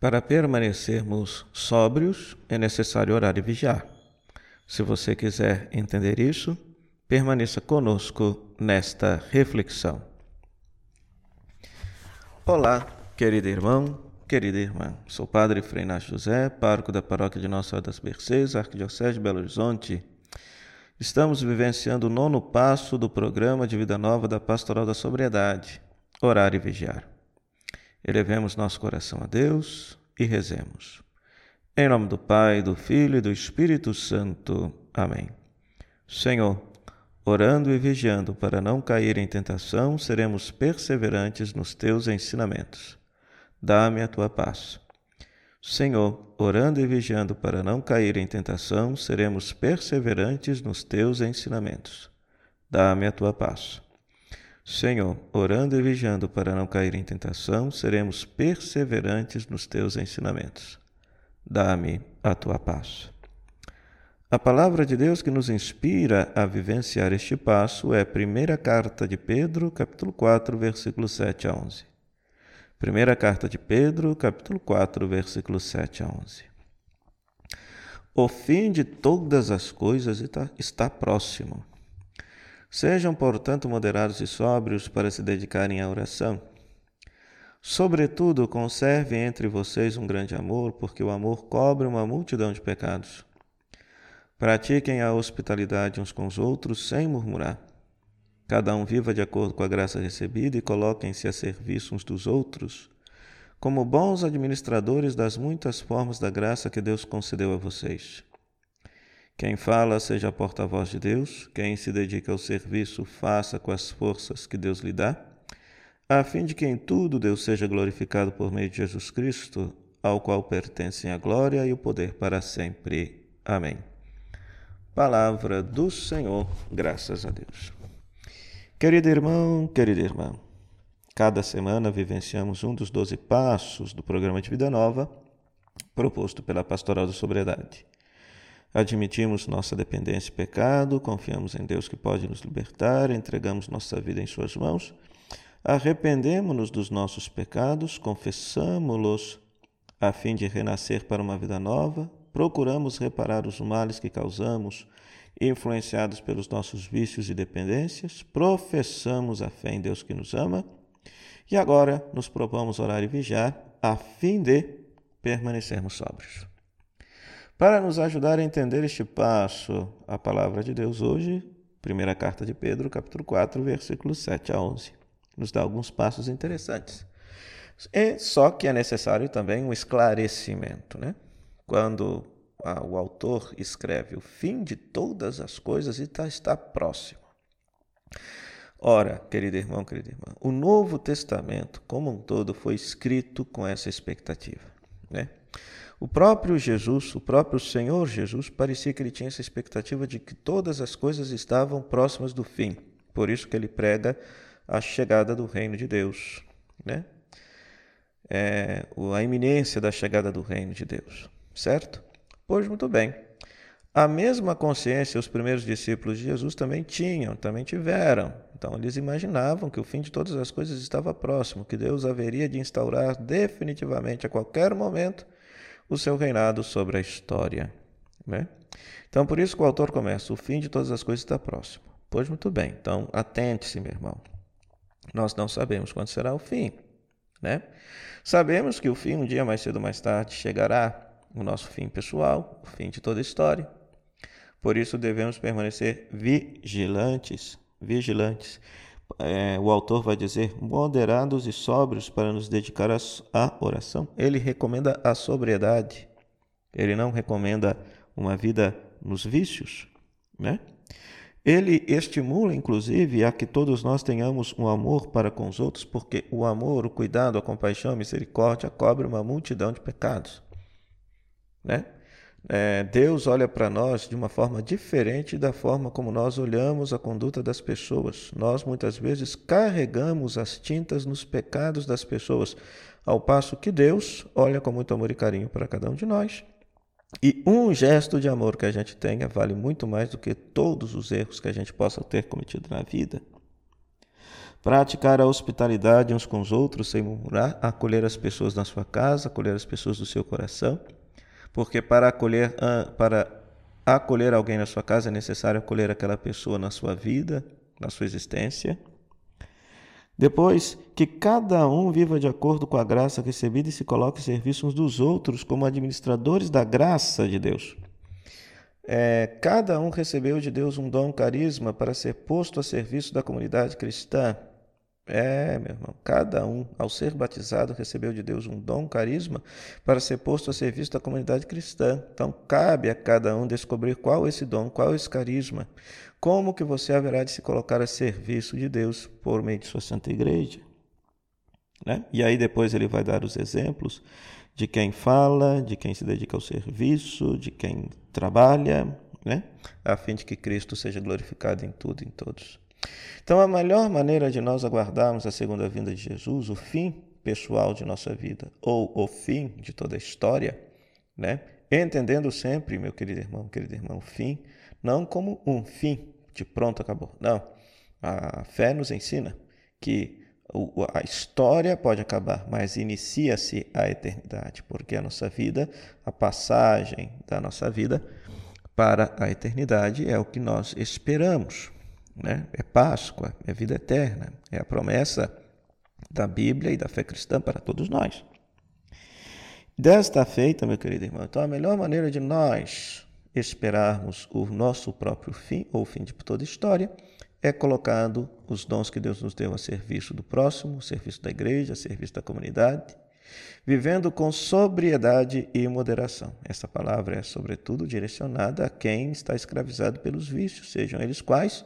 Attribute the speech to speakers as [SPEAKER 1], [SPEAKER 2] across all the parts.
[SPEAKER 1] Para permanecermos sóbrios, é necessário orar e vigiar. Se você quiser entender isso, permaneça conosco nesta reflexão. Olá, querido irmão, querida irmã. Sou Padre Frei José, pároco da paróquia de Nossa Senhora das Mercês, Arquidiocese de Belo Horizonte. Estamos vivenciando o nono passo do programa de vida nova da Pastoral da Sobriedade, orar e vigiar. Elevemos nosso coração a Deus e rezemos. Em nome do Pai, do Filho e do Espírito Santo. Amém. Senhor, orando e vigiando para não cair em tentação, seremos perseverantes nos teus ensinamentos. Dá-me a tua paz. Senhor, orando e vigiando para não cair em tentação, seremos perseverantes nos teus ensinamentos. Dá-me a tua paz. Senhor, orando e vigiando para não cair em tentação, seremos perseverantes nos teus ensinamentos. Dá-me a tua paz. A palavra de Deus que nos inspira a vivenciar este passo é a primeira carta de Pedro, capítulo 4, versículos 7 a 11. Primeira carta de Pedro, capítulo 4, versículos 7 a 11. O fim de todas as coisas está próximo. Sejam, portanto, moderados e sóbrios para se dedicarem à oração. Sobretudo, conserve entre vocês um grande amor, porque o amor cobre uma multidão de pecados. Pratiquem a hospitalidade uns com os outros sem murmurar. Cada um viva de acordo com a graça recebida e coloquem-se a serviço uns dos outros, como bons administradores das muitas formas da graça que Deus concedeu a vocês. Quem fala seja porta-voz de Deus, quem se dedica ao serviço faça com as forças que Deus lhe dá, a fim de que em tudo Deus seja glorificado por meio de Jesus Cristo, ao qual pertencem a glória e o poder para sempre. Amém. Palavra do Senhor, graças a Deus. Querido irmão, querida irmã, cada semana vivenciamos um dos doze passos do programa de Vida Nova proposto pela Pastoral da Sobriedade. Admitimos nossa dependência e pecado, confiamos em Deus que pode nos libertar, entregamos nossa vida em Suas mãos, arrependemos-nos dos nossos pecados, confessamos-los a fim de renascer para uma vida nova, procuramos reparar os males que causamos, influenciados pelos nossos vícios e dependências, professamos a fé em Deus que nos ama e agora nos propomos orar e vigiar a fim de permanecermos sóbrios. Para nos ajudar a entender este passo, a palavra de Deus hoje, primeira carta de Pedro, capítulo 4, versículos 7 a 11, nos dá alguns passos interessantes. E só que é necessário também um esclarecimento, né? Quando a, o autor escreve o fim de todas as coisas está, está próximo. Ora, querido irmão, querida irmã, o Novo Testamento como um todo foi escrito com essa expectativa, né? O próprio Jesus, o próprio Senhor Jesus, parecia que ele tinha essa expectativa de que todas as coisas estavam próximas do fim. Por isso que ele prega a chegada do reino de Deus, né? É, a iminência da chegada do reino de Deus, certo? Pois muito bem. A mesma consciência os primeiros discípulos de Jesus também tinham, também tiveram. Então eles imaginavam que o fim de todas as coisas estava próximo, que Deus haveria de instaurar definitivamente a qualquer momento o seu reinado sobre a história. Né? Então, por isso que o autor começa: o fim de todas as coisas está próximo. Pois muito bem, então atente-se, meu irmão. Nós não sabemos quando será o fim. Né? Sabemos que o fim, um dia mais cedo ou mais tarde, chegará, o nosso fim pessoal, o fim de toda a história. Por isso devemos permanecer vigilantes, vigilantes. É, o autor vai dizer moderados e sóbrios para nos dedicar à oração. Ele recomenda a sobriedade. Ele não recomenda uma vida nos vícios, né? Ele estimula, inclusive, a que todos nós tenhamos um amor para com os outros, porque o amor, o cuidado, a compaixão, a misericórdia cobre uma multidão de pecados. Né? É, Deus olha para nós de uma forma diferente da forma como nós olhamos a conduta das pessoas. Nós muitas vezes carregamos as tintas nos pecados das pessoas, ao passo que Deus olha com muito amor e carinho para cada um de nós. E um gesto de amor que a gente tenha vale muito mais do que todos os erros que a gente possa ter cometido na vida. Praticar a hospitalidade uns com os outros sem murmurar, acolher as pessoas na sua casa, acolher as pessoas do seu coração, porque para acolher, ah, para acolher alguém na sua casa é necessário acolher aquela pessoa na sua vida, na sua existência. Depois, que cada um viva de acordo com a graça recebida e se coloque em serviço uns dos outros como administradores da graça de Deus. É, cada um recebeu de Deus um dom, um carisma para ser posto a serviço da comunidade cristã. É, meu irmão, cada um, ao ser batizado, recebeu de Deus um dom, um carisma, para ser posto a serviço da comunidade cristã. Então, cabe a cada um descobrir qual esse dom, qual esse carisma, como que você haverá de se colocar a serviço de Deus por meio de sua santa igreja. Né? E aí depois ele vai dar os exemplos de quem fala, de quem se dedica ao serviço, de quem trabalha, né? a fim de que Cristo seja glorificado em tudo e em todos. Então, a melhor maneira de nós aguardarmos a segunda vinda de Jesus, o fim pessoal de nossa vida, ou o fim de toda a história, né? entendendo sempre, meu querido irmão, querido irmão, o fim, não como um fim de pronto, acabou. Não. A fé nos ensina que a história pode acabar, mas inicia-se a eternidade, porque a nossa vida, a passagem da nossa vida para a eternidade é o que nós esperamos né? é Páscoa, é vida eterna, é a promessa da Bíblia e da fé cristã para todos nós. Desta feita, meu querido irmão, então a melhor maneira de nós esperarmos o nosso próprio fim, ou o fim de toda história, é colocando os dons que Deus nos deu a serviço do próximo, a serviço da igreja, a serviço da comunidade, vivendo com sobriedade e moderação. Essa palavra é, sobretudo, direcionada a quem está escravizado pelos vícios, sejam eles quais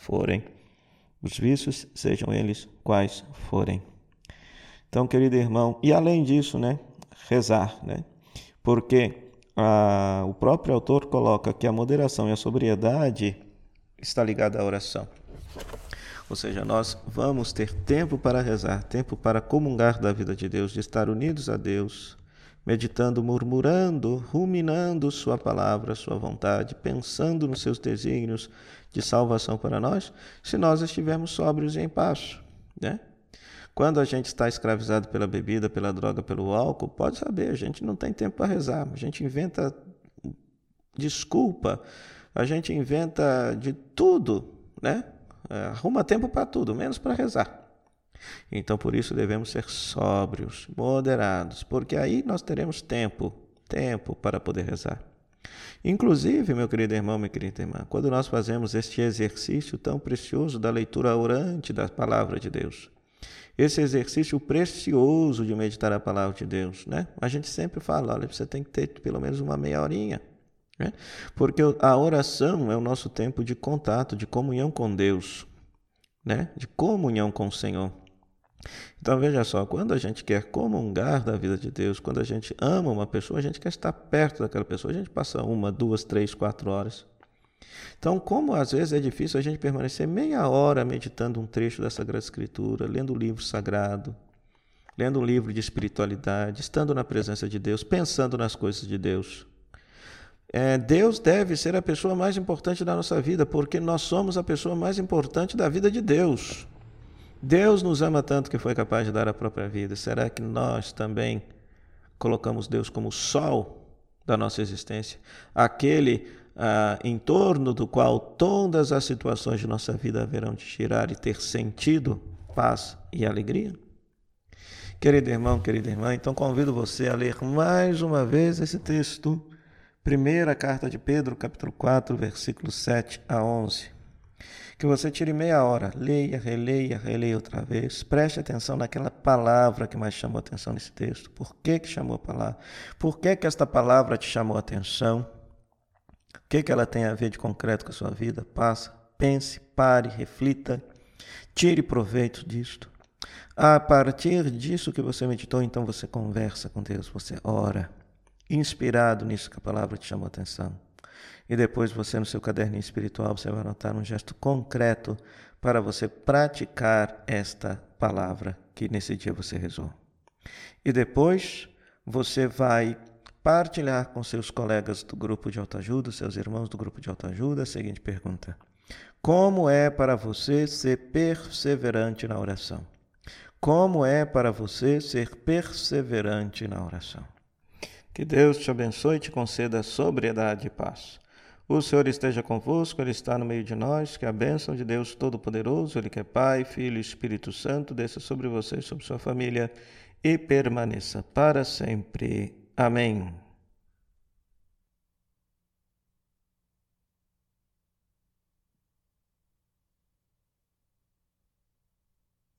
[SPEAKER 1] forem, os vícios, sejam eles quais forem. Então, querido irmão, e além disso, né, rezar, né? Porque a, o próprio autor coloca que a moderação e a sobriedade está ligada à oração. Ou seja, nós vamos ter tempo para rezar, tempo para comungar da vida de Deus, de estar unidos a Deus, meditando, murmurando, ruminando Sua palavra, Sua vontade, pensando nos seus desígnios de salvação para nós, se nós estivermos sóbrios e em paz. Né? Quando a gente está escravizado pela bebida, pela droga, pelo álcool, pode saber, a gente não tem tempo para rezar, a gente inventa desculpa, a gente inventa de tudo, né? É, arruma tempo para tudo, menos para rezar. Então, por isso, devemos ser sóbrios, moderados, porque aí nós teremos tempo, tempo para poder rezar. Inclusive, meu querido irmão, minha querida irmã, quando nós fazemos este exercício tão precioso da leitura orante da palavra de Deus, esse exercício precioso de meditar a palavra de Deus, né? A gente sempre fala, olha, você tem que ter pelo menos uma meia horinha, né? Porque a oração é o nosso tempo de contato, de comunhão com Deus, né? De comunhão com o Senhor. Então veja só, quando a gente quer comungar da vida de Deus, quando a gente ama uma pessoa, a gente quer estar perto daquela pessoa, a gente passa uma, duas, três, quatro horas. Então, como às vezes é difícil a gente permanecer meia hora meditando um trecho da Sagrada Escritura, lendo um livro sagrado, lendo um livro de espiritualidade, estando na presença de Deus, pensando nas coisas de Deus. É, Deus deve ser a pessoa mais importante da nossa vida, porque nós somos a pessoa mais importante da vida de Deus. Deus nos ama tanto que foi capaz de dar a própria vida. Será que nós também colocamos Deus como o sol da nossa existência? Aquele ah, em torno do qual todas as situações de nossa vida haverão de girar e ter sentido, paz e alegria? Querido irmão, querida irmã, então convido você a ler mais uma vez esse texto. Primeira carta de Pedro, capítulo 4, versículos 7 a 11 que você tire meia hora, leia, releia, releia outra vez, preste atenção naquela palavra que mais chamou a atenção nesse texto. Por que, que chamou a palavra? Por que, que esta palavra te chamou a atenção? O que, que ela tem a ver de concreto com a sua vida? Passa, pense, pare, reflita, tire proveito disto. A partir disso que você meditou, então você conversa com Deus, você ora, inspirado nisso que a palavra te chamou a atenção. E depois você, no seu caderninho espiritual, você vai anotar um gesto concreto para você praticar esta palavra que nesse dia você rezou. E depois você vai partilhar com seus colegas do grupo de autoajuda, seus irmãos do grupo de autoajuda, a seguinte pergunta: Como é para você ser perseverante na oração? Como é para você ser perseverante na oração? Que Deus te abençoe e te conceda sobriedade e paz. O Senhor esteja convosco, Ele está no meio de nós. Que a bênção de Deus Todo-Poderoso, Ele que é Pai, Filho e Espírito Santo, desça sobre você e sobre sua família e permaneça para sempre. Amém.